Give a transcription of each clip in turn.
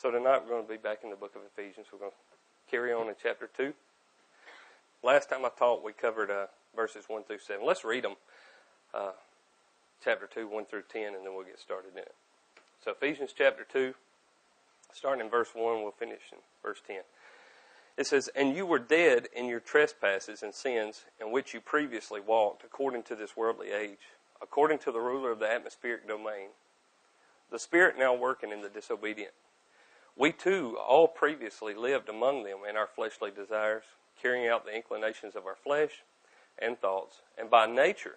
So tonight we're going to be back in the book of Ephesians. We're going to carry on in chapter 2. Last time I taught, we covered uh, verses 1 through 7. Let's read them. Uh, chapter 2, 1 through 10, and then we'll get started in it. So Ephesians chapter 2, starting in verse 1, we'll finish in verse 10. It says, And you were dead in your trespasses and sins in which you previously walked according to this worldly age, according to the ruler of the atmospheric domain, the spirit now working in the disobedient we too all previously lived among them in our fleshly desires, carrying out the inclinations of our flesh and thoughts. And by nature,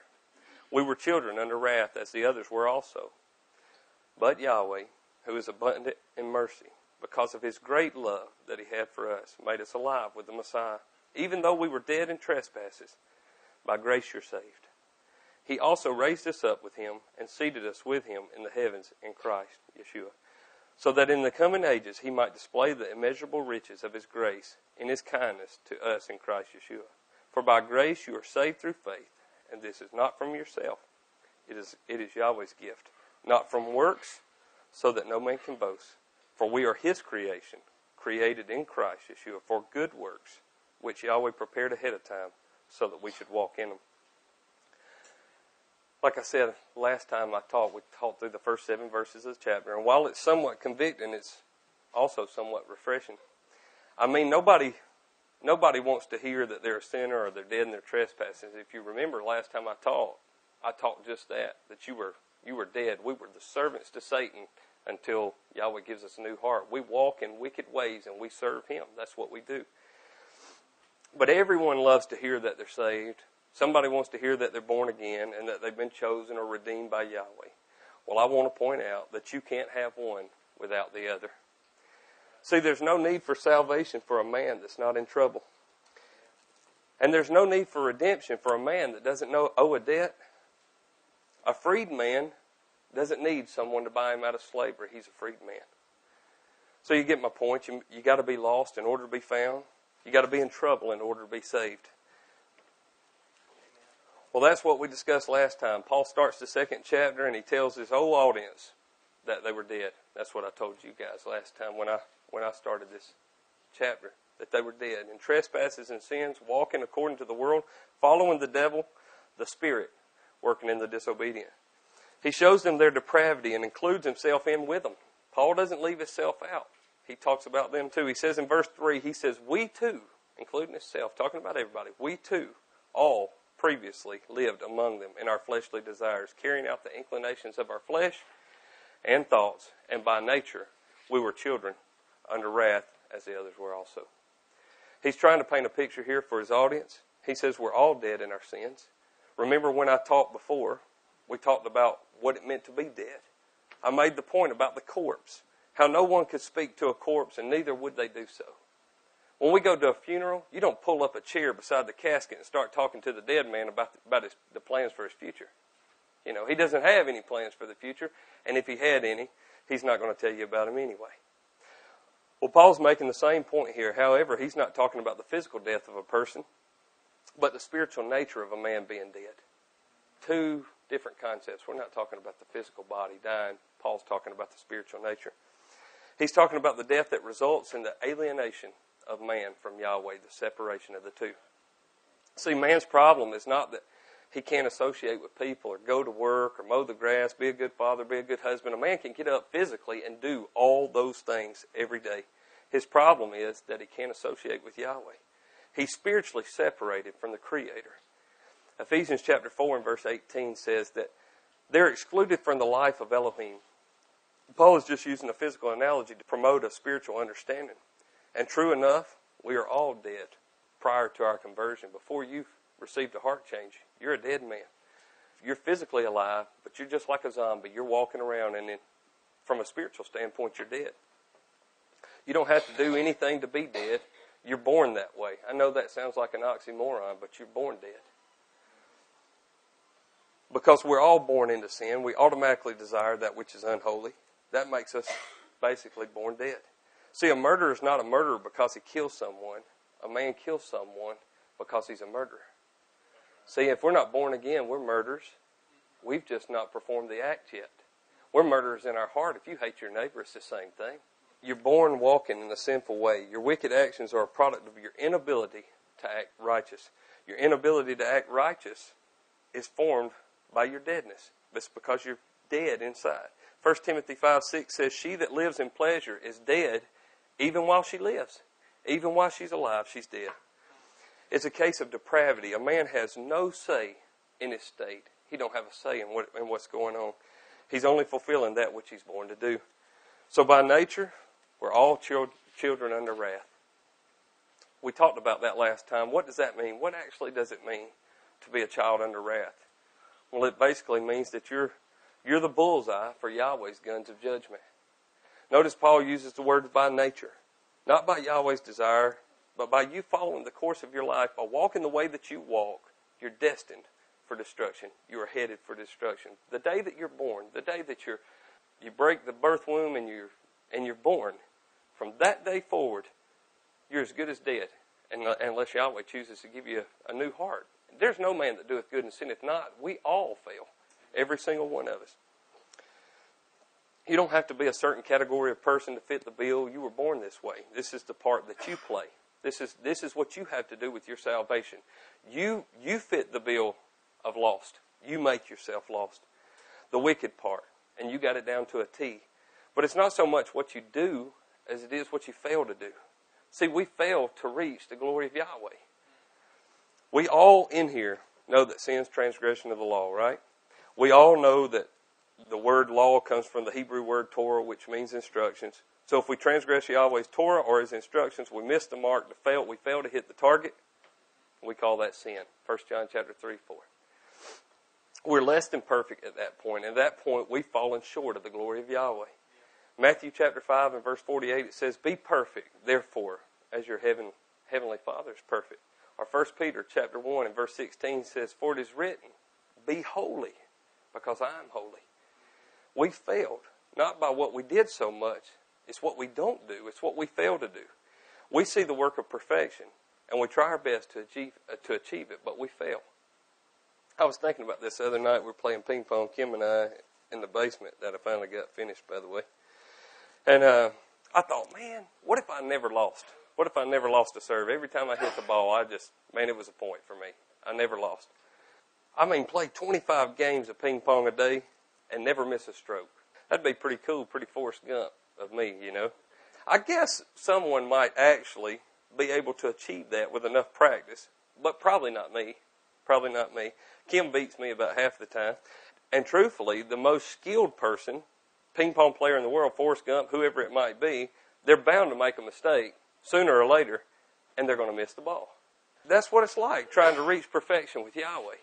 we were children under wrath as the others were also. But Yahweh, who is abundant in mercy, because of his great love that he had for us, made us alive with the Messiah. Even though we were dead in trespasses, by grace you're saved. He also raised us up with him and seated us with him in the heavens in Christ, Yeshua so that in the coming ages he might display the immeasurable riches of his grace in his kindness to us in Christ Yeshua. For by grace you are saved through faith, and this is not from yourself. It is, it is Yahweh's gift, not from works, so that no man can boast. For we are his creation, created in Christ Yeshua for good works, which Yahweh prepared ahead of time so that we should walk in them like I said last time I taught, we taught through the first seven verses of the chapter. And while it's somewhat convicting, it's also somewhat refreshing. I mean, nobody, nobody wants to hear that they're a sinner or they're dead in their trespasses. If you remember last time I taught, I taught just that, that you were, you were dead. We were the servants to Satan until Yahweh gives us a new heart. We walk in wicked ways and we serve Him. That's what we do. But everyone loves to hear that they're saved. Somebody wants to hear that they're born again and that they've been chosen or redeemed by Yahweh. Well, I want to point out that you can't have one without the other. See, there's no need for salvation for a man that's not in trouble. And there's no need for redemption for a man that doesn't know, owe a debt. A freed man doesn't need someone to buy him out of slavery. He's a freed man. So you get my point. You, you got to be lost in order to be found. You got to be in trouble in order to be saved. Well, that's what we discussed last time. Paul starts the second chapter and he tells his whole audience that they were dead. That's what I told you guys last time when I when I started this chapter that they were dead in trespasses and sins, walking according to the world, following the devil, the spirit working in the disobedient. He shows them their depravity and includes himself in with them. Paul doesn't leave himself out. He talks about them too. He says in verse 3, he says, We too, including himself, talking about everybody, we too, all previously lived among them in our fleshly desires, carrying out the inclinations of our flesh and thoughts, and by nature we were children under wrath as the others were also. He's trying to paint a picture here for his audience. He says we're all dead in our sins. Remember when I talked before, we talked about what it meant to be dead. I made the point about the corpse, how no one could speak to a corpse and neither would they do so. When we go to a funeral, you don't pull up a chair beside the casket and start talking to the dead man about the, about his, the plans for his future. You know, he doesn't have any plans for the future, and if he had any, he's not going to tell you about them anyway. Well, Paul's making the same point here. However, he's not talking about the physical death of a person, but the spiritual nature of a man being dead. Two different concepts. We're not talking about the physical body dying. Paul's talking about the spiritual nature. He's talking about the death that results in the alienation of man from Yahweh, the separation of the two. See, man's problem is not that he can't associate with people or go to work or mow the grass, be a good father, be a good husband. A man can get up physically and do all those things every day. His problem is that he can't associate with Yahweh. He's spiritually separated from the Creator. Ephesians chapter 4 and verse 18 says that they're excluded from the life of Elohim. Paul is just using a physical analogy to promote a spiritual understanding. And true enough, we are all dead prior to our conversion. Before you've received a heart change, you're a dead man. You're physically alive, but you're just like a zombie. You're walking around, and then from a spiritual standpoint, you're dead. You don't have to do anything to be dead. You're born that way. I know that sounds like an oxymoron, but you're born dead. Because we're all born into sin, we automatically desire that which is unholy. That makes us basically born dead. See, a murderer is not a murderer because he kills someone. A man kills someone because he's a murderer. See, if we're not born again, we're murderers. We've just not performed the act yet. We're murderers in our heart. If you hate your neighbor, it's the same thing. you're born walking in a sinful way. Your wicked actions are a product of your inability to act righteous. Your inability to act righteous is formed by your deadness. It's because you're dead inside. 1 Timothy 5 6 says, She that lives in pleasure is dead even while she lives. Even while she's alive, she's dead. It's a case of depravity. A man has no say in his state. He don't have a say in, what, in what's going on. He's only fulfilling that which he's born to do. So by nature, we're all children under wrath. We talked about that last time. What does that mean? What actually does it mean to be a child under wrath? Well, it basically means that you're you're the bullseye for Yahweh's guns of judgment. Notice Paul uses the word by nature, not by Yahweh's desire, but by you following the course of your life, by walking the way that you walk, you're destined for destruction. You are headed for destruction. The day that you're born, the day that you're you break the birth womb and you're and you're born, from that day forward, you're as good as dead, unless Yahweh chooses to give you a, a new heart. There's no man that doeth good and sinneth not. We all fail, every single one of us. You don't have to be a certain category of person to fit the bill. You were born this way. This is the part that you play. This is this is what you have to do with your salvation. You you fit the bill of lost. You make yourself lost. The wicked part, and you got it down to a T. But it's not so much what you do as it is what you fail to do. See, we fail to reach the glory of Yahweh. We all in here know that sin's transgression of the law, right? We all know that the word law comes from the Hebrew word Torah, which means instructions. So if we transgress Yahweh's Torah or His instructions, we miss the mark, to fail, we fail to hit the target. We call that sin. 1 John chapter 3, 4. We're less than perfect at that point. At that point, we've fallen short of the glory of Yahweh. Matthew chapter 5 and verse 48, it says, Be perfect, therefore, as your heaven, heavenly Father is perfect. Or 1 Peter chapter 1 and verse 16 says, For it is written, Be holy, because I am holy. We failed, not by what we did so much, it's what we don't do, it's what we fail to do. We see the work of perfection, and we try our best to achieve, uh, to achieve it, but we fail. I was thinking about this the other night. We were playing ping pong, Kim and I, in the basement that I finally got finished, by the way. And uh, I thought, man, what if I never lost? What if I never lost a serve? Every time I hit the ball, I just, man, it was a point for me. I never lost. I mean, play 25 games of ping pong a day and never miss a stroke. That'd be pretty cool, pretty Forrest Gump of me, you know. I guess someone might actually be able to achieve that with enough practice, but probably not me. Probably not me. Kim beats me about half the time. And truthfully, the most skilled person ping pong player in the world, Forrest Gump, whoever it might be, they're bound to make a mistake sooner or later, and they're going to miss the ball. That's what it's like trying to reach perfection with Yahweh.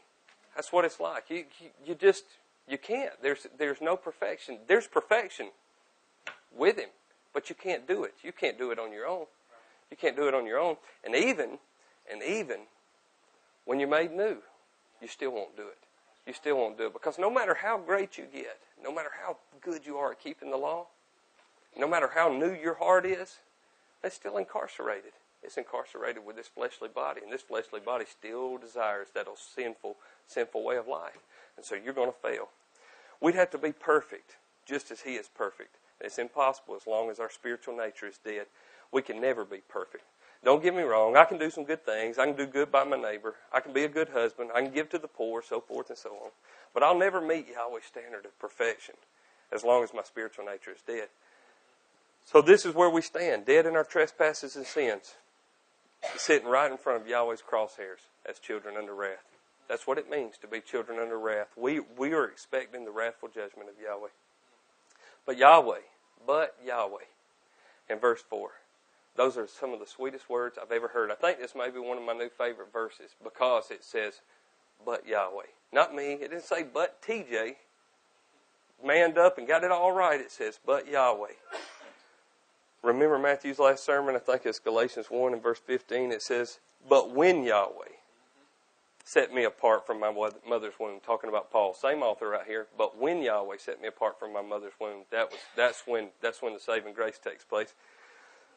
That's what it's like. You, you, you just you can't. There's there's no perfection. There's perfection with Him, but you can't do it. You can't do it on your own. You can't do it on your own. And even and even when you're made new, you still won't do it. You still won't do it because no matter how great you get, no matter how good you are at keeping the law, no matter how new your heart is, it's still incarcerated. It's incarcerated with this fleshly body, and this fleshly body still desires that old sinful, sinful way of life. And so you're going to fail. We'd have to be perfect, just as He is perfect. It's impossible as long as our spiritual nature is dead. We can never be perfect. Don't get me wrong. I can do some good things. I can do good by my neighbor. I can be a good husband. I can give to the poor, so forth and so on. But I'll never meet Yahweh's standard of perfection as long as my spiritual nature is dead. So this is where we stand, dead in our trespasses and sins, sitting right in front of Yahweh's crosshairs as children under wrath. That's what it means to be children under wrath. We, we are expecting the wrathful judgment of Yahweh. But Yahweh, but Yahweh, in verse 4. Those are some of the sweetest words I've ever heard. I think this may be one of my new favorite verses because it says, but Yahweh. Not me. It didn't say, but TJ. Manned up and got it all right. It says, but Yahweh. Remember Matthew's last sermon? I think it's Galatians 1 and verse 15. It says, but when Yahweh set me apart from my mother's womb, talking about Paul, same author right here, but when Yahweh set me apart from my mother's womb, that was, that's when, that's when the saving grace takes place.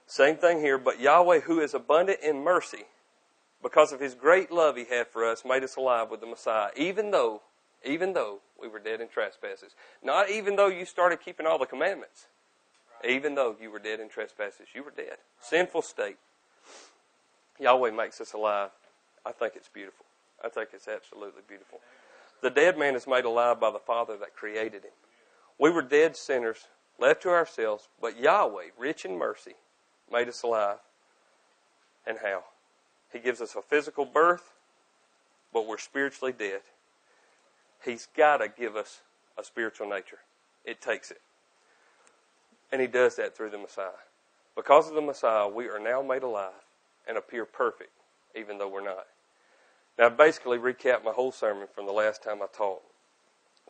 Same thing here, but Yahweh, who is abundant in mercy, because of his great love he had for us, made us alive with the Messiah, even though, even though we were dead in trespasses. Not even though you started keeping all the commandments Even though you were dead in trespasses, you were dead. Sinful state. Yahweh makes us alive. I think it's beautiful. I think it's absolutely beautiful. The dead man is made alive by the Father that created him. We were dead sinners, left to ourselves, but Yahweh, rich in mercy, made us alive. And how? He gives us a physical birth, but we're spiritually dead. He's got to give us a spiritual nature. It takes it. And He does that through the Messiah. Because of the Messiah, we are now made alive and appear perfect, even though we're not. Now, I basically recap my whole sermon from the last time I taught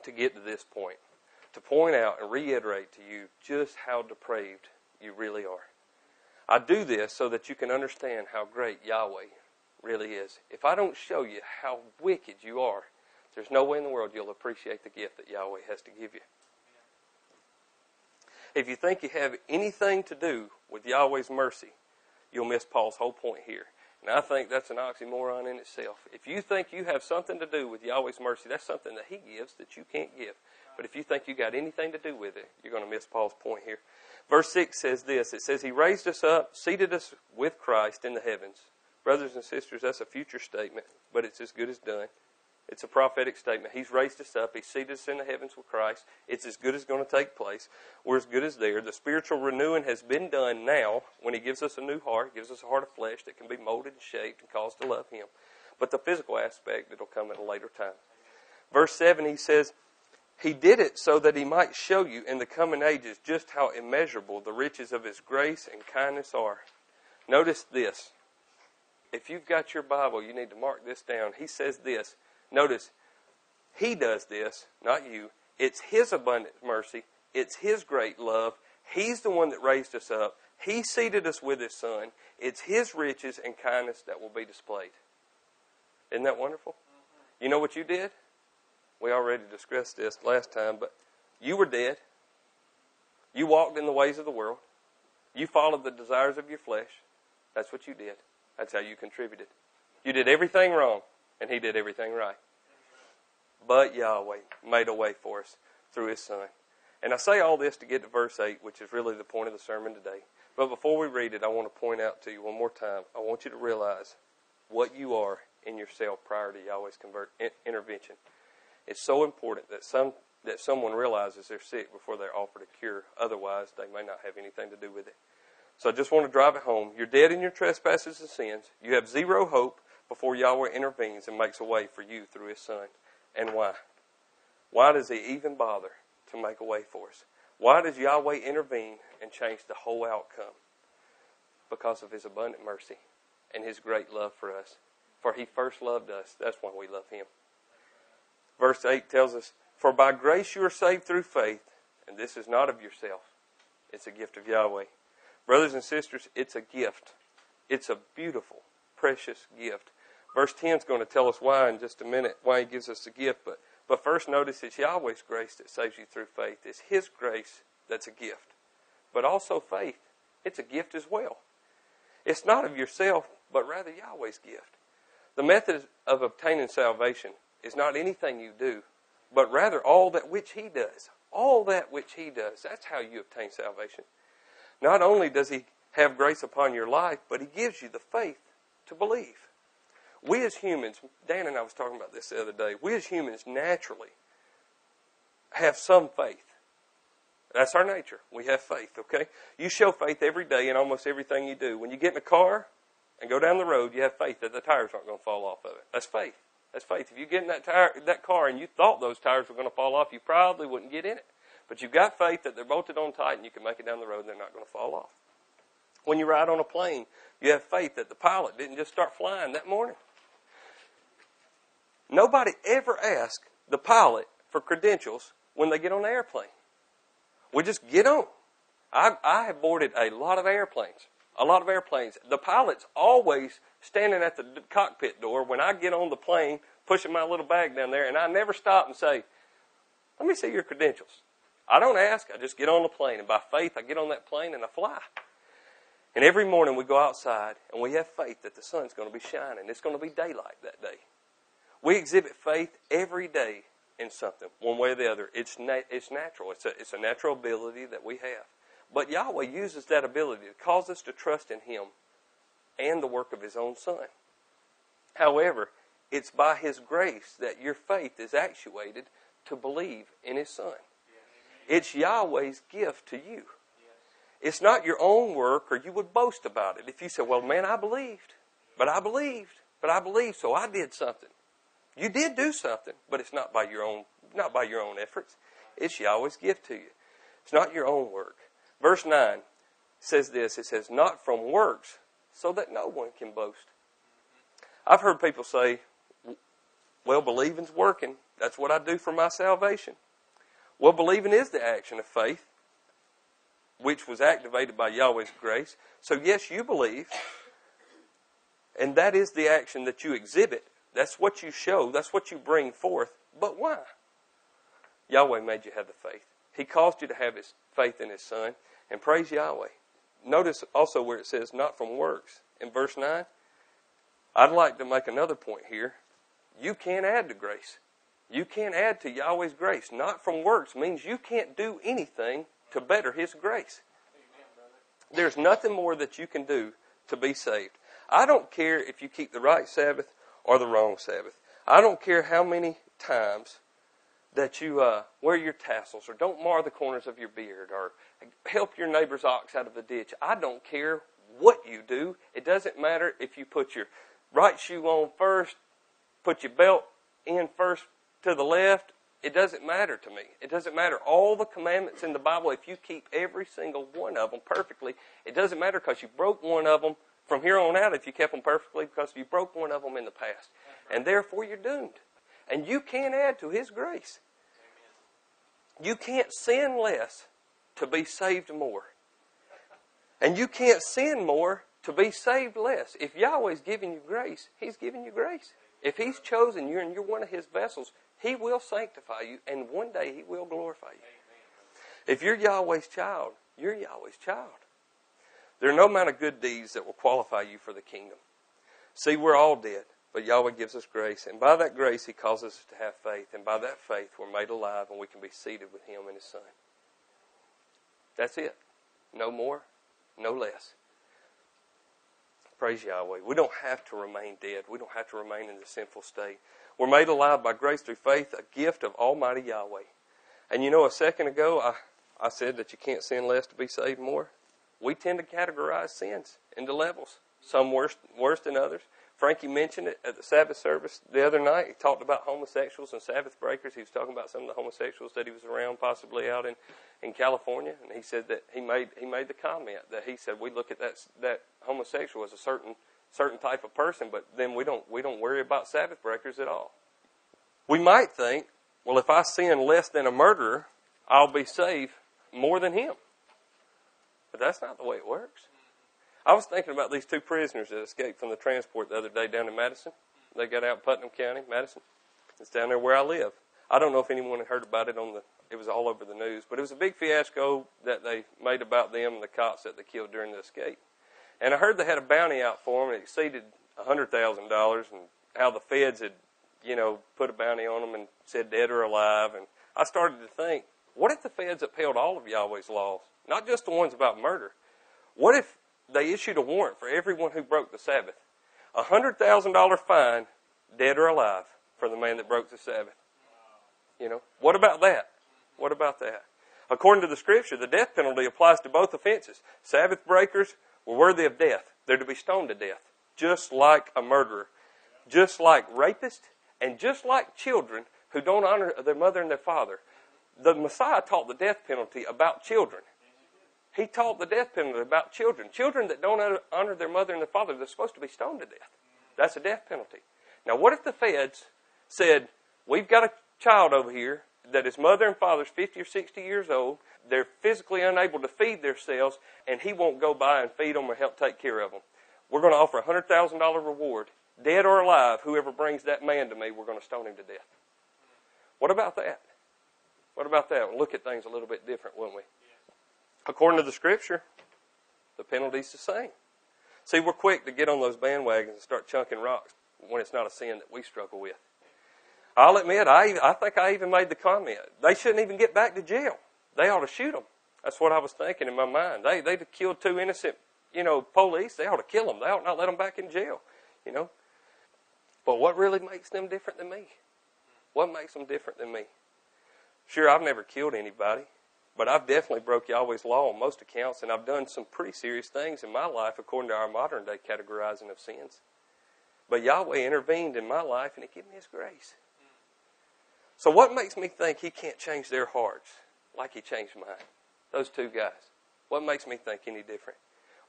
to get to this point, to point out and reiterate to you just how depraved you really are. I do this so that you can understand how great Yahweh really is. If I don't show you how wicked you are, there's no way in the world you'll appreciate the gift that Yahweh has to give you. If you think you have anything to do with Yahweh's mercy, you'll miss Paul's whole point here. And I think that's an oxymoron in itself. If you think you have something to do with Yahweh's mercy, that's something that He gives that you can't give. But if you think you got anything to do with it, you're going to miss Paul's point here. Verse 6 says this It says, He raised us up, seated us with Christ in the heavens. Brothers and sisters, that's a future statement, but it's as good as done. It's a prophetic statement. He's raised us up. He's seated us in the heavens with Christ. It's as good as going to take place. We're as good as there. The spiritual renewing has been done now when He gives us a new heart, gives us a heart of flesh that can be molded and shaped and caused to love Him. But the physical aspect, it'll come at a later time. Verse 7, He says, He did it so that He might show you in the coming ages just how immeasurable the riches of His grace and kindness are. Notice this. If you've got your Bible, you need to mark this down. He says this Notice, He does this, not you. It's His abundant mercy. It's His great love. He's the one that raised us up. He seated us with His Son. It's His riches and kindness that will be displayed. Isn't that wonderful? You know what you did? We already discussed this last time, but you were dead. You walked in the ways of the world. You followed the desires of your flesh. That's what you did. That's how you contributed. You did everything wrong and he did everything right. But Yahweh made a way for us through his son. And I say all this to get to verse 8, which is really the point of the sermon today. But before we read it, I want to point out to you one more time. I want you to realize what you are in yourself prior to Yahweh's convert, intervention. It's so important that some that someone realizes they're sick before they're offered a cure. Otherwise, they may not have anything to do with it. So I just want to drive it home. You're dead in your trespasses and sins. You have zero hope before Yahweh intervenes and makes a way for you through His Son. And why? Why does He even bother to make a way for us? Why does Yahweh intervene and change the whole outcome? Because of His abundant mercy and His great love for us. For He first loved us. That's why we love Him. Verse 8 tells us, For by grace you are saved through faith, and this is not of yourself. It's a gift of Yahweh. Brothers and sisters, it's a gift. It's a beautiful, precious gift. Verse 10 is going to tell us why in just a minute, why he gives us the gift. But, but first, notice it's Yahweh's grace that saves you through faith. It's his grace that's a gift. But also faith, it's a gift as well. It's not of yourself, but rather Yahweh's gift. The method of obtaining salvation is not anything you do, but rather all that which he does. All that which he does. That's how you obtain salvation. Not only does he have grace upon your life, but he gives you the faith to believe. We as humans, Dan and I was talking about this the other day, we as humans naturally have some faith. That's our nature. We have faith, okay? You show faith every day in almost everything you do. When you get in a car and go down the road, you have faith that the tires aren't going to fall off of it. That's faith. That's faith. If you get in that tire, that car and you thought those tires were going to fall off, you probably wouldn't get in it. But you've got faith that they're bolted on tight and you can make it down the road and they're not going to fall off. When you ride on a plane, you have faith that the pilot didn't just start flying that morning. Nobody ever asks the pilot for credentials when they get on the airplane. We just get on. I, I have boarded a lot of airplanes. A lot of airplanes. The pilot's always standing at the cockpit door when I get on the plane, pushing my little bag down there, and I never stop and say, Let me see your credentials. I don't ask, I just get on the plane, and by faith, I get on that plane and I fly. And every morning we go outside and we have faith that the sun's going to be shining. It's going to be daylight that day. We exhibit faith every day in something, one way or the other. It's, na- it's natural. It's a, it's a natural ability that we have. But Yahweh uses that ability to cause us to trust in Him and the work of His own Son. However, it's by His grace that your faith is actuated to believe in His Son. It's Yahweh's gift to you. It's not your own work or you would boast about it. If you say, well, man, I believed, but I believed, but I believed, so I did something. You did do something, but it's not by your own, not by your own efforts. It's Yahweh's gift to you. It's not your own work. Verse 9 says this. It says, not from works, so that no one can boast. I've heard people say, well, believing's working. That's what I do for my salvation. Well, believing is the action of faith, which was activated by Yahweh's grace. So, yes, you believe, and that is the action that you exhibit. That's what you show. That's what you bring forth. But why? Yahweh made you have the faith. He caused you to have his faith in his son. And praise Yahweh. Notice also where it says not from works. In verse 9, I'd like to make another point here. You can't add to grace. You can't add to Yahweh's grace. Not from works means you can't do anything to better His grace. There's nothing more that you can do to be saved. I don't care if you keep the right Sabbath or the wrong Sabbath. I don't care how many times that you uh, wear your tassels or don't mar the corners of your beard or help your neighbor's ox out of the ditch. I don't care what you do. It doesn't matter if you put your right shoe on first, put your belt in first to the left. It doesn't matter to me. It doesn't matter. All the commandments in the Bible, if you keep every single one of them perfectly, it doesn't matter because you broke one of them from here on out if you kept them perfectly because you broke one of them in the past. And therefore you're doomed. And you can't add to His grace. You can't sin less to be saved more. And you can't sin more to be saved less. If Yahweh's giving you grace, He's giving you grace. If He's chosen you and you're one of His vessels, He will sanctify you and one day He will glorify you. If you're Yahweh's child, you're Yahweh's child. There are no amount of good deeds that will qualify you for the kingdom. See, we're all dead. But Yahweh gives us grace. And by that grace, He calls us to have faith. And by that faith, we're made alive and we can be seated with Him and His Son. That's it. No more, no less. Praise Yahweh. We don't have to remain dead. We don't have to remain in the sinful state. We're made alive by grace through faith, a gift of Almighty Yahweh. And you know, a second ago, I, I said that you can't sin less to be saved more. We tend to categorize sins into levels, some worse, worse than others. Frankie mentioned it at the Sabbath service the other night. He talked about homosexuals and Sabbath breakers. He was talking about some of the homosexuals that he was around, possibly out in, in California, and he said that he made he made the comment that he said we look at that that homosexual as a certain certain type of person, but then we don't we don't worry about Sabbath breakers at all. We might think, well, if I sin less than a murderer, I'll be saved more than him. But that's not the way it works. I was thinking about these two prisoners that escaped from the transport the other day down in Madison. They got out Putnam County, Madison. It's down there where I live. I don't know if anyone had heard about it on the. It was all over the news, but it was a big fiasco that they made about them and the cops that they killed during the escape. And I heard they had a bounty out for them. It exceeded a hundred thousand dollars, and how the feds had, you know, put a bounty on them and said dead or alive. And I started to think, what if the feds upheld all of Yahweh's laws, not just the ones about murder? What if they issued a warrant for everyone who broke the Sabbath. A hundred thousand dollar fine, dead or alive, for the man that broke the Sabbath. You know, what about that? What about that? According to the scripture, the death penalty applies to both offenses. Sabbath breakers were worthy of death. They're to be stoned to death, just like a murderer, just like rapists, and just like children who don't honor their mother and their father. The Messiah taught the death penalty about children. He taught the death penalty about children. Children that don't honor their mother and their father, they're supposed to be stoned to death. That's a death penalty. Now, what if the feds said, We've got a child over here that his mother and father's 50 or 60 years old, they're physically unable to feed themselves, and he won't go by and feed them or help take care of them. We're going to offer a $100,000 reward, dead or alive, whoever brings that man to me, we're going to stone him to death. What about that? What about that? We'll look at things a little bit different, won't we? According to the scripture, the penalty's the same. See, we're quick to get on those bandwagons and start chunking rocks when it's not a sin that we struggle with. I'll admit, I, I think I even made the comment. They shouldn't even get back to jail. They ought to shoot them. That's what I was thinking in my mind. They they'd killed two innocent, you know, police. They ought to kill them. They ought not let them back in jail. You know. But what really makes them different than me? What makes them different than me? Sure, I've never killed anybody, but I've definitely broke Yahweh's law on most accounts, and I've done some pretty serious things in my life according to our modern day categorizing of sins. But Yahweh intervened in my life, and He gave me His grace. So, what makes me think He can't change their hearts like He changed mine? Those two guys. What makes me think any different?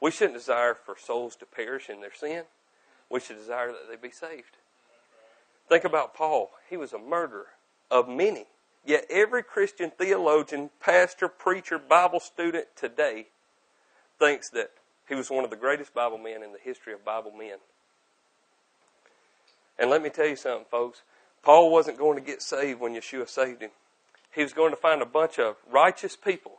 We shouldn't desire for souls to perish in their sin. We should desire that they be saved. Think about Paul. He was a murderer of many. Yet every Christian theologian, pastor, preacher, Bible student today thinks that he was one of the greatest Bible men in the history of Bible men. And let me tell you something, folks. Paul wasn't going to get saved when Yeshua saved him. He was going to find a bunch of righteous people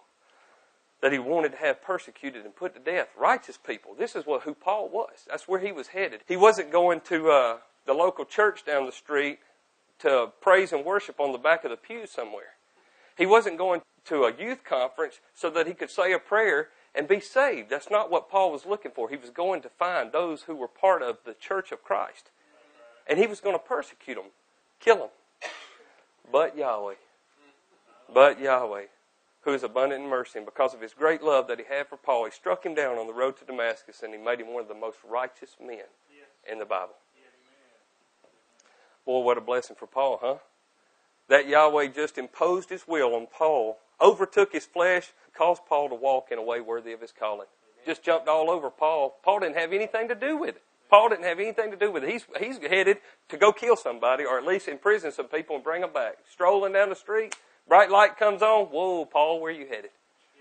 that he wanted to have persecuted and put to death. Righteous people. This is what who Paul was. That's where he was headed. He wasn't going to uh, the local church down the street to praise and worship on the back of the pew somewhere. He wasn't going to a youth conference so that he could say a prayer and be saved. That's not what Paul was looking for. He was going to find those who were part of the church of Christ. And he was going to persecute them, kill them. But Yahweh, but Yahweh, who is abundant in mercy, and because of his great love that he had for Paul, he struck him down on the road to Damascus and he made him one of the most righteous men in the Bible. Boy, what a blessing for Paul, huh? That Yahweh just imposed his will on Paul, overtook his flesh, caused Paul to walk in a way worthy of his calling. Just jumped all over Paul. Paul didn't have anything to do with it. Paul didn't have anything to do with it. He's, he's headed to go kill somebody or at least imprison some people and bring them back. Strolling down the street, bright light comes on. Whoa, Paul, where are you headed?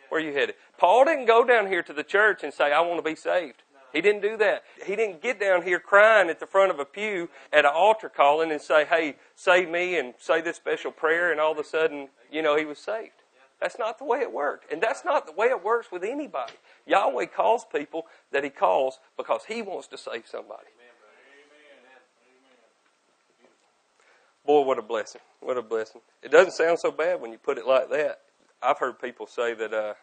Where are you headed? Paul didn't go down here to the church and say, I want to be saved. He didn't do that. He didn't get down here crying at the front of a pew at an altar calling and say, hey, save me and say this special prayer and all of a sudden, you know, he was saved. That's not the way it worked. And that's not the way it works with anybody. Yahweh calls people that he calls because he wants to save somebody. Boy, what a blessing. What a blessing. It doesn't sound so bad when you put it like that. I've heard people say that, uh,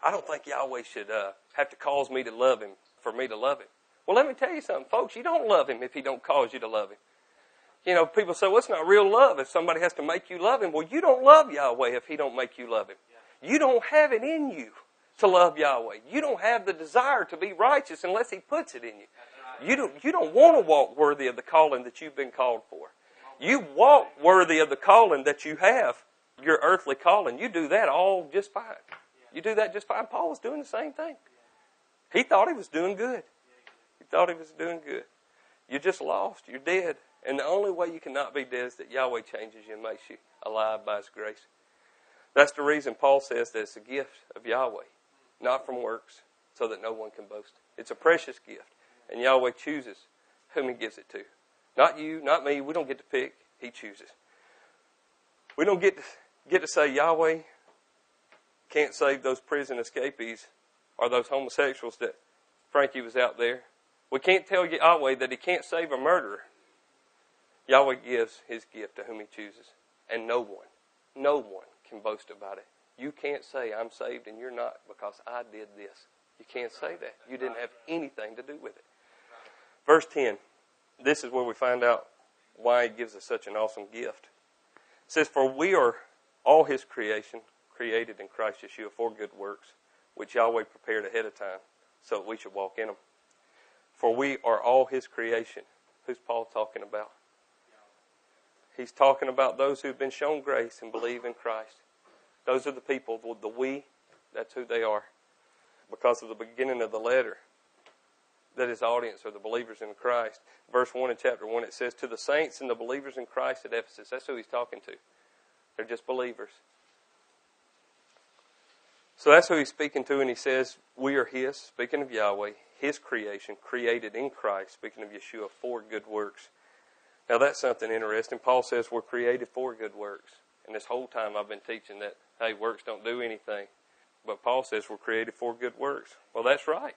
I don't think Yahweh should uh, have to cause me to love him for me to love him. Well, let me tell you something, folks. You don't love him if he don't cause you to love him. You know, people say, well, it's not real love if somebody has to make you love him. Well, you don't love Yahweh if he don't make you love him. You don't have it in you to love Yahweh. You don't have the desire to be righteous unless he puts it in you. You don't, you don't want to walk worthy of the calling that you've been called for. You walk worthy of the calling that you have, your earthly calling. You do that all just fine. You do that just fine. Paul was doing the same thing. He thought he was doing good. He thought he was doing good. You're just lost. You're dead. And the only way you cannot be dead is that Yahweh changes you and makes you alive by His grace. That's the reason Paul says that it's a gift of Yahweh, not from works, so that no one can boast. It's a precious gift. And Yahweh chooses whom He gives it to. Not you, not me. We don't get to pick. He chooses. We don't get to, get to say Yahweh can't save those prison escapees or those homosexuals that Frankie was out there. We can't tell Yahweh that he can't save a murderer. Yahweh gives his gift to whom he chooses. And no one, no one can boast about it. You can't say, I'm saved and you're not because I did this. You can't say that. You didn't have anything to do with it. Verse 10. This is where we find out why he gives us such an awesome gift. It says, For we are all his creation, created in Christ Yeshua for good works, which Yahweh prepared ahead of time so that we should walk in them. For we are all his creation. Who's Paul talking about? He's talking about those who've been shown grace and believe in Christ. Those are the people, the we, that's who they are. Because of the beginning of the letter, that his audience are the believers in Christ. Verse 1 in chapter 1, it says, To the saints and the believers in Christ at Ephesus. That's who he's talking to. They're just believers. So that's who he's speaking to, and he says, We are his, speaking of Yahweh, his creation, created in Christ, speaking of Yeshua, for good works. Now that's something interesting. Paul says we're created for good works. And this whole time I've been teaching that, hey, works don't do anything. But Paul says we're created for good works. Well, that's right.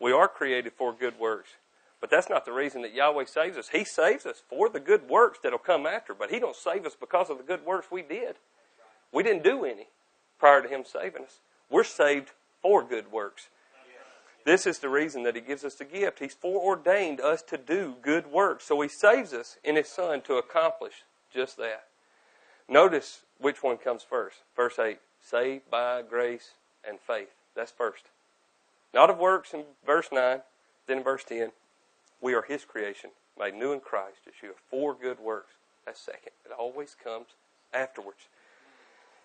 We are created for good works. But that's not the reason that Yahweh saves us. He saves us for the good works that'll come after, but He don't save us because of the good works we did. We didn't do any prior to Him saving us. We're saved for good works. This is the reason that He gives us the gift. He's foreordained us to do good works. So He saves us in His Son to accomplish just that. Notice which one comes first. Verse 8 saved by grace and faith. That's first. Not of works in verse 9. Then in verse 10, we are His creation, made new in Christ, Yeshua, for good works. That's second. It always comes afterwards.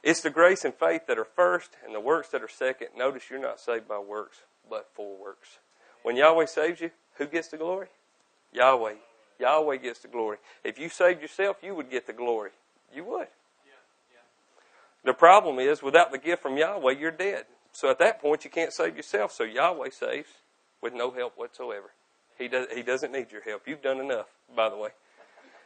It's the grace and faith that are first and the works that are second. Notice you're not saved by works, but for works. When Yahweh saves you, who gets the glory? Yahweh. Yahweh gets the glory. If you saved yourself, you would get the glory. You would. The problem is, without the gift from Yahweh, you're dead. So at that point, you can't save yourself. So Yahweh saves with no help whatsoever. He, does, he doesn't need your help. You've done enough, by the way.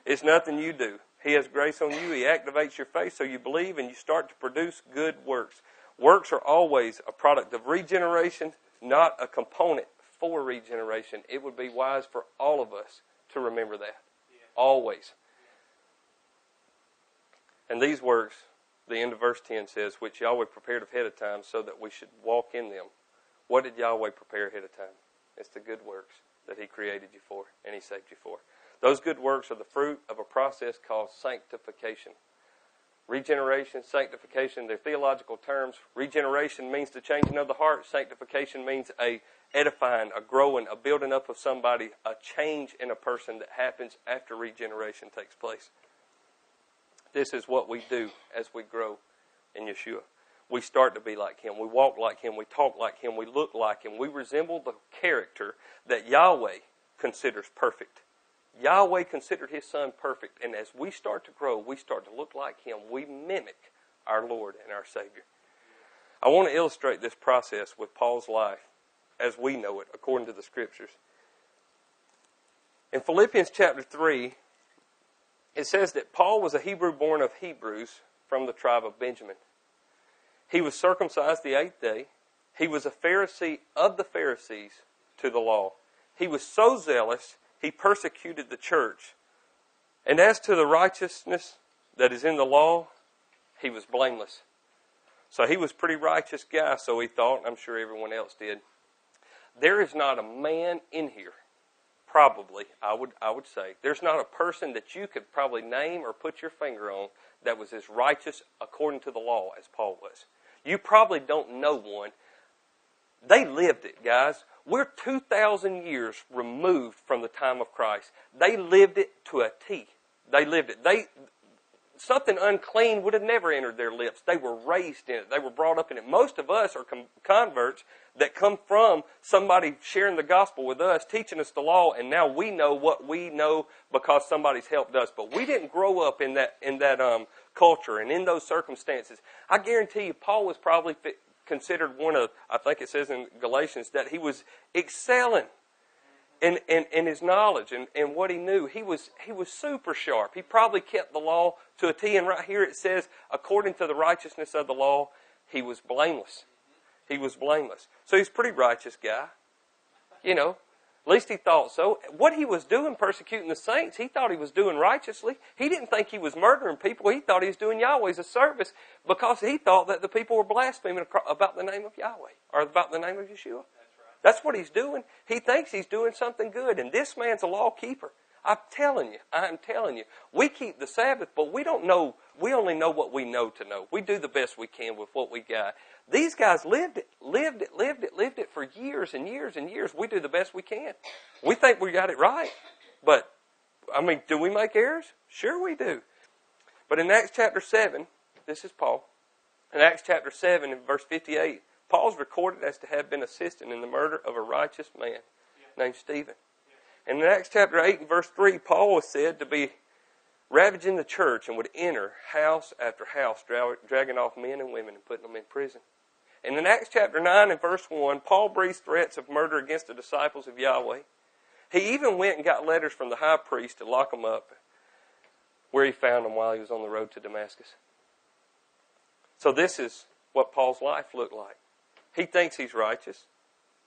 It's nothing you do. He has grace on you. He activates your faith so you believe and you start to produce good works. Works are always a product of regeneration, not a component for regeneration. It would be wise for all of us to remember that. Always. And these works, the end of verse 10 says, which Yahweh prepared ahead of time so that we should walk in them. What did Yahweh prepare ahead of time? It's the good works that He created you for and He saved you for. Those good works are the fruit of a process called sanctification. Regeneration, sanctification, they're theological terms. Regeneration means the changing of the heart. Sanctification means a edifying, a growing, a building up of somebody, a change in a person that happens after regeneration takes place. This is what we do as we grow in Yeshua. We start to be like Him. We walk like Him. We talk like Him. We look like Him. We resemble the character that Yahweh considers perfect. Yahweh considered his son perfect, and as we start to grow, we start to look like him. We mimic our Lord and our Savior. I want to illustrate this process with Paul's life as we know it, according to the Scriptures. In Philippians chapter 3, it says that Paul was a Hebrew born of Hebrews from the tribe of Benjamin. He was circumcised the eighth day. He was a Pharisee of the Pharisees to the law. He was so zealous he persecuted the church. And as to the righteousness that is in the law, he was blameless. So he was pretty righteous guy, so he thought, I'm sure everyone else did. There is not a man in here, probably, I would, I would say, there's not a person that you could probably name or put your finger on that was as righteous according to the law as Paul was. You probably don't know one. They lived it, guys. We're 2,000 years removed from the time of Christ. They lived it to a T. They lived it. They, something unclean would have never entered their lips. They were raised in it. They were brought up in it. Most of us are converts that come from somebody sharing the gospel with us, teaching us the law, and now we know what we know because somebody's helped us. But we didn't grow up in that in that um, culture and in those circumstances. I guarantee you, Paul was probably considered one of, I think it says in Galatians, that he was excelling in, in, in his knowledge and, and what he knew. He was, he was super sharp. He probably kept the law to a T. And right here it says, according to the righteousness of the law, he was blameless. He was blameless. So he's a pretty righteous guy. You know, at least he thought so. What he was doing persecuting the saints, he thought he was doing righteously. He didn't think he was murdering people. He thought he was doing Yahweh's a service because he thought that the people were blaspheming about the name of Yahweh or about the name of Yeshua. That's what he's doing. He thinks he's doing something good. And this man's a law keeper. I'm telling you, I'm telling you. We keep the Sabbath, but we don't know, we only know what we know to know. We do the best we can with what we got. These guys lived it, lived it, lived it, lived it years and years and years. We do the best we can. We think we got it right. But, I mean, do we make errors? Sure we do. But in Acts chapter 7, this is Paul. In Acts chapter 7, in verse 58, Paul's recorded as to have been assistant in the murder of a righteous man named Stephen. And in Acts chapter 8 and verse 3, Paul was said to be ravaging the church and would enter house after house, dragging off men and women and putting them in prison. And in Acts chapter 9 and verse 1, Paul breathes threats of murder against the disciples of Yahweh. He even went and got letters from the high priest to lock them up where he found them while he was on the road to Damascus. So this is what Paul's life looked like. He thinks he's righteous.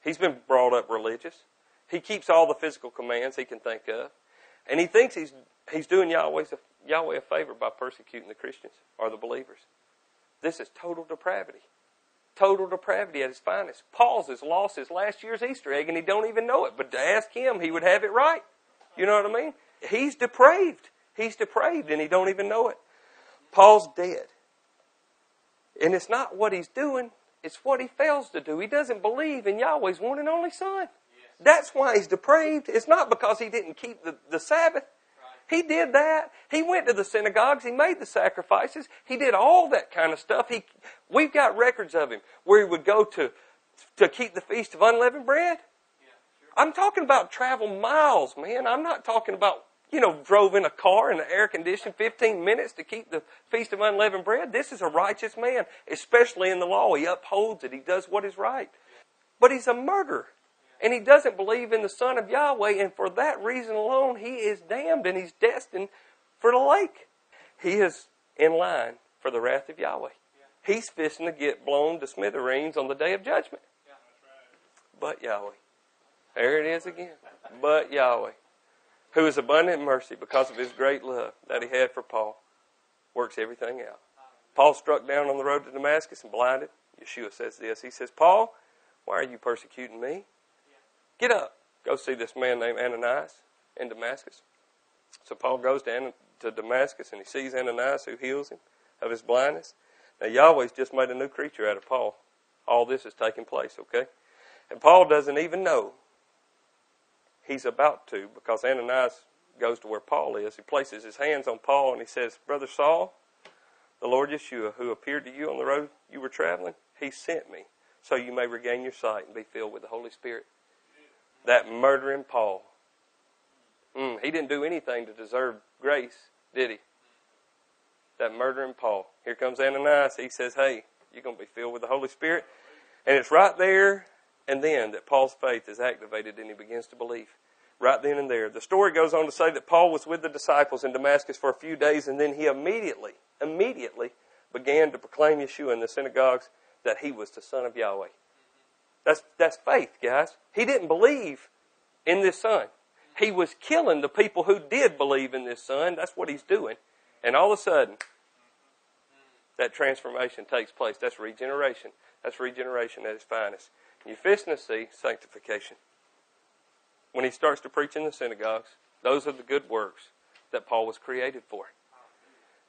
He's been brought up religious. He keeps all the physical commands he can think of. And he thinks he's, he's doing Yahweh's, Yahweh a favor by persecuting the Christians or the believers. This is total depravity. Total depravity at his finest. Paul's has lost his last year's Easter egg and he don't even know it. But to ask him, he would have it right. You know what I mean? He's depraved. He's depraved and he don't even know it. Paul's dead. And it's not what he's doing, it's what he fails to do. He doesn't believe in Yahweh's one and only Son. That's why he's depraved. It's not because he didn't keep the, the Sabbath. He did that. He went to the synagogues. He made the sacrifices. He did all that kind of stuff. He, we've got records of him where he would go to, to keep the feast of unleavened bread. I'm talking about travel miles, man. I'm not talking about, you know, drove in a car in the air conditioned 15 minutes to keep the feast of unleavened bread. This is a righteous man, especially in the law. He upholds it. He does what is right. But he's a murderer and he doesn't believe in the Son of Yahweh, and for that reason alone, he is damned and he's destined for the lake. He is in line for the wrath of Yahweh. He's fishing to get blown to smithereens on the day of judgment. But Yahweh. There it is again. But Yahweh, who is abundant in mercy because of his great love that he had for Paul, works everything out. Paul struck down on the road to Damascus and blinded. Yeshua says this. He says, Paul, why are you persecuting me? Get up. Go see this man named Ananias in Damascus. So Paul goes to, to Damascus and he sees Ananias who heals him of his blindness. Now Yahweh's just made a new creature out of Paul. All this is taking place, okay? And Paul doesn't even know he's about to because Ananias goes to where Paul is. He places his hands on Paul and he says, Brother Saul, the Lord Yeshua, who appeared to you on the road you were traveling, he sent me so you may regain your sight and be filled with the Holy Spirit that murdering Paul. Mm, he didn't do anything to deserve grace, did he? That murdering Paul. Here comes Ananias. He says, Hey, you're going to be filled with the Holy Spirit. And it's right there and then that Paul's faith is activated and he begins to believe. Right then and there. The story goes on to say that Paul was with the disciples in Damascus for a few days and then he immediately, immediately began to proclaim Yeshua in the synagogues that he was the Son of Yahweh. That's, that's faith, guys. He didn't believe in this son. He was killing the people who did believe in this son. That's what he's doing. And all of a sudden, that transformation takes place. That's regeneration. That's regeneration at its finest. To see sanctification. When he starts to preach in the synagogues, those are the good works that Paul was created for.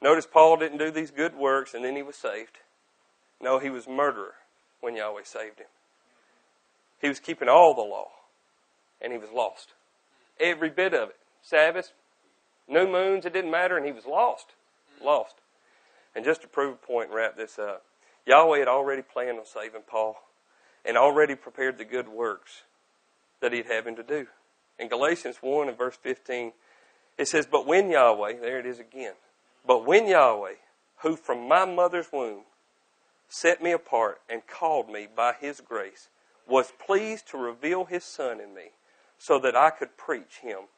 Notice Paul didn't do these good works and then he was saved. No, he was murderer when Yahweh saved him. He was keeping all the law, and he was lost. Every bit of it. Sabbath, new moons, it didn't matter, and he was lost. Lost. And just to prove a point and wrap this up, Yahweh had already planned on saving Paul and already prepared the good works that he'd have him to do. In Galatians 1 and verse 15, it says, But when Yahweh, there it is again, but when Yahweh, who from my mother's womb set me apart and called me by his grace, was pleased to reveal his son in me so that I could preach him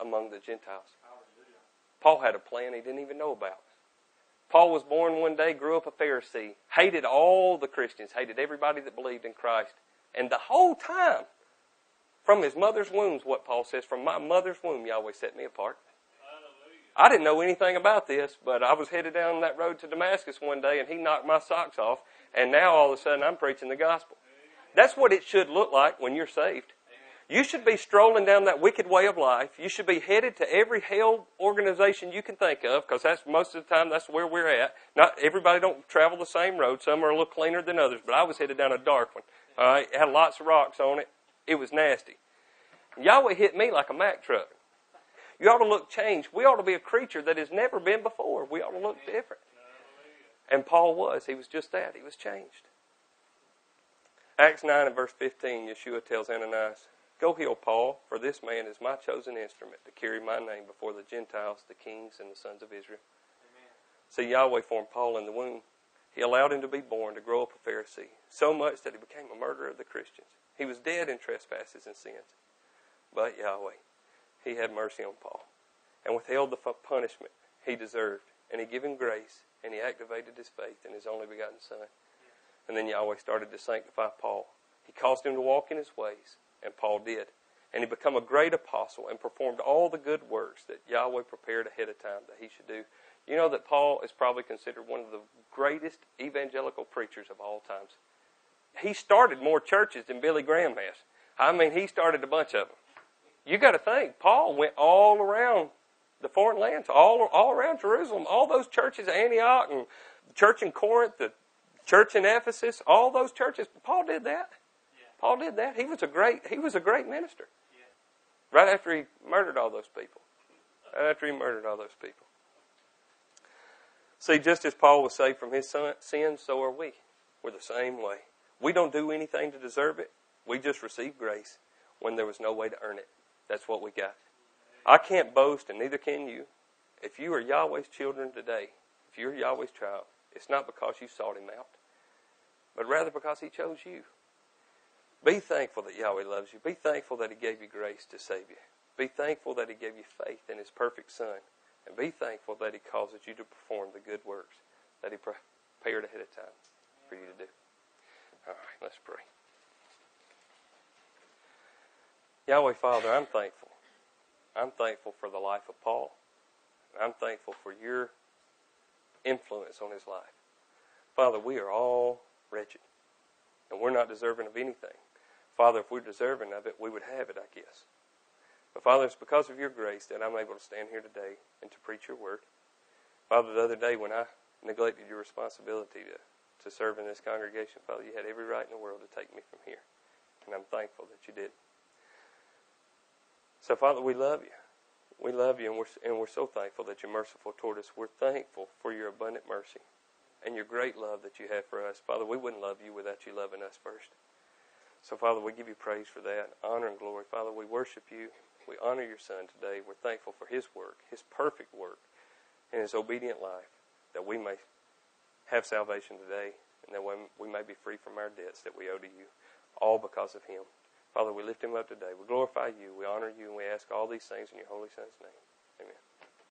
among the Gentiles. Paul had a plan he didn't even know about. Paul was born one day, grew up a Pharisee, hated all the Christians, hated everybody that believed in Christ. And the whole time, from his mother's womb, what Paul says, from my mother's womb, Yahweh set me apart. I didn't know anything about this, but I was headed down that road to Damascus one day and he knocked my socks off, and now all of a sudden I'm preaching the gospel. That's what it should look like when you're saved. You should be strolling down that wicked way of life. You should be headed to every hell organization you can think of, because that's most of the time that's where we're at. Not everybody don't travel the same road. Some are a little cleaner than others, but I was headed down a dark one. All right, it had lots of rocks on it. It was nasty. Yahweh hit me like a Mack truck. You ought to look changed. We ought to be a creature that has never been before. We ought to look different. And Paul was. He was just that. He was changed. Acts 9 and verse 15, Yeshua tells Ananias, Go heal Paul, for this man is my chosen instrument to carry my name before the Gentiles, the kings, and the sons of Israel. Amen. See, Yahweh formed Paul in the womb. He allowed him to be born, to grow up a Pharisee, so much that he became a murderer of the Christians. He was dead in trespasses and sins. But Yahweh, he had mercy on Paul and withheld the punishment he deserved. And he gave him grace, and he activated his faith in his only begotten Son. And then Yahweh started to sanctify Paul. He caused him to walk in his ways, and Paul did. And he became a great apostle and performed all the good works that Yahweh prepared ahead of time that he should do. You know that Paul is probably considered one of the greatest evangelical preachers of all times. he started more churches than Billy Graham has. I mean, he started a bunch of them. You got to think, Paul went all around the foreign lands, all all around Jerusalem, all those churches, Antioch and church in Corinth, the church in Ephesus, all those churches. Paul did that. Yeah. Paul did that. He was a great he was a great minister. Yeah. Right after he murdered all those people. Right after he murdered all those people. See, just as Paul was saved from his sins, so are we. We're the same way. We don't do anything to deserve it. We just receive grace when there was no way to earn it. That's what we got. I can't boast, and neither can you. If you are Yahweh's children today, if you're Yahweh's child, it's not because you sought him out, but rather because he chose you. Be thankful that Yahweh loves you. Be thankful that he gave you grace to save you. Be thankful that he gave you faith in his perfect son. And be thankful that he causes you to perform the good works that he prepared ahead of time for you to do. All right, let's pray. Yahweh Father, I'm thankful. I'm thankful for the life of Paul. I'm thankful for your influence on his life. Father, we are all wretched, and we're not deserving of anything. Father, if we're deserving of it, we would have it, I guess. But Father, it's because of your grace that I'm able to stand here today and to preach your word. Father, the other day when I neglected your responsibility to, to serve in this congregation, Father, you had every right in the world to take me from here. And I'm thankful that you did. So, Father, we love you. We love you, and we're, and we're so thankful that you're merciful toward us. We're thankful for your abundant mercy and your great love that you have for us. Father, we wouldn't love you without you loving us first. So, Father, we give you praise for that, honor and glory. Father, we worship you. We honor your Son today. We're thankful for his work, his perfect work, and his obedient life, that we may have salvation today, and that we may be free from our debts that we owe to you, all because of him. Father, we lift him up today. We glorify you. We honor you. And we ask all these things in your holy son's name.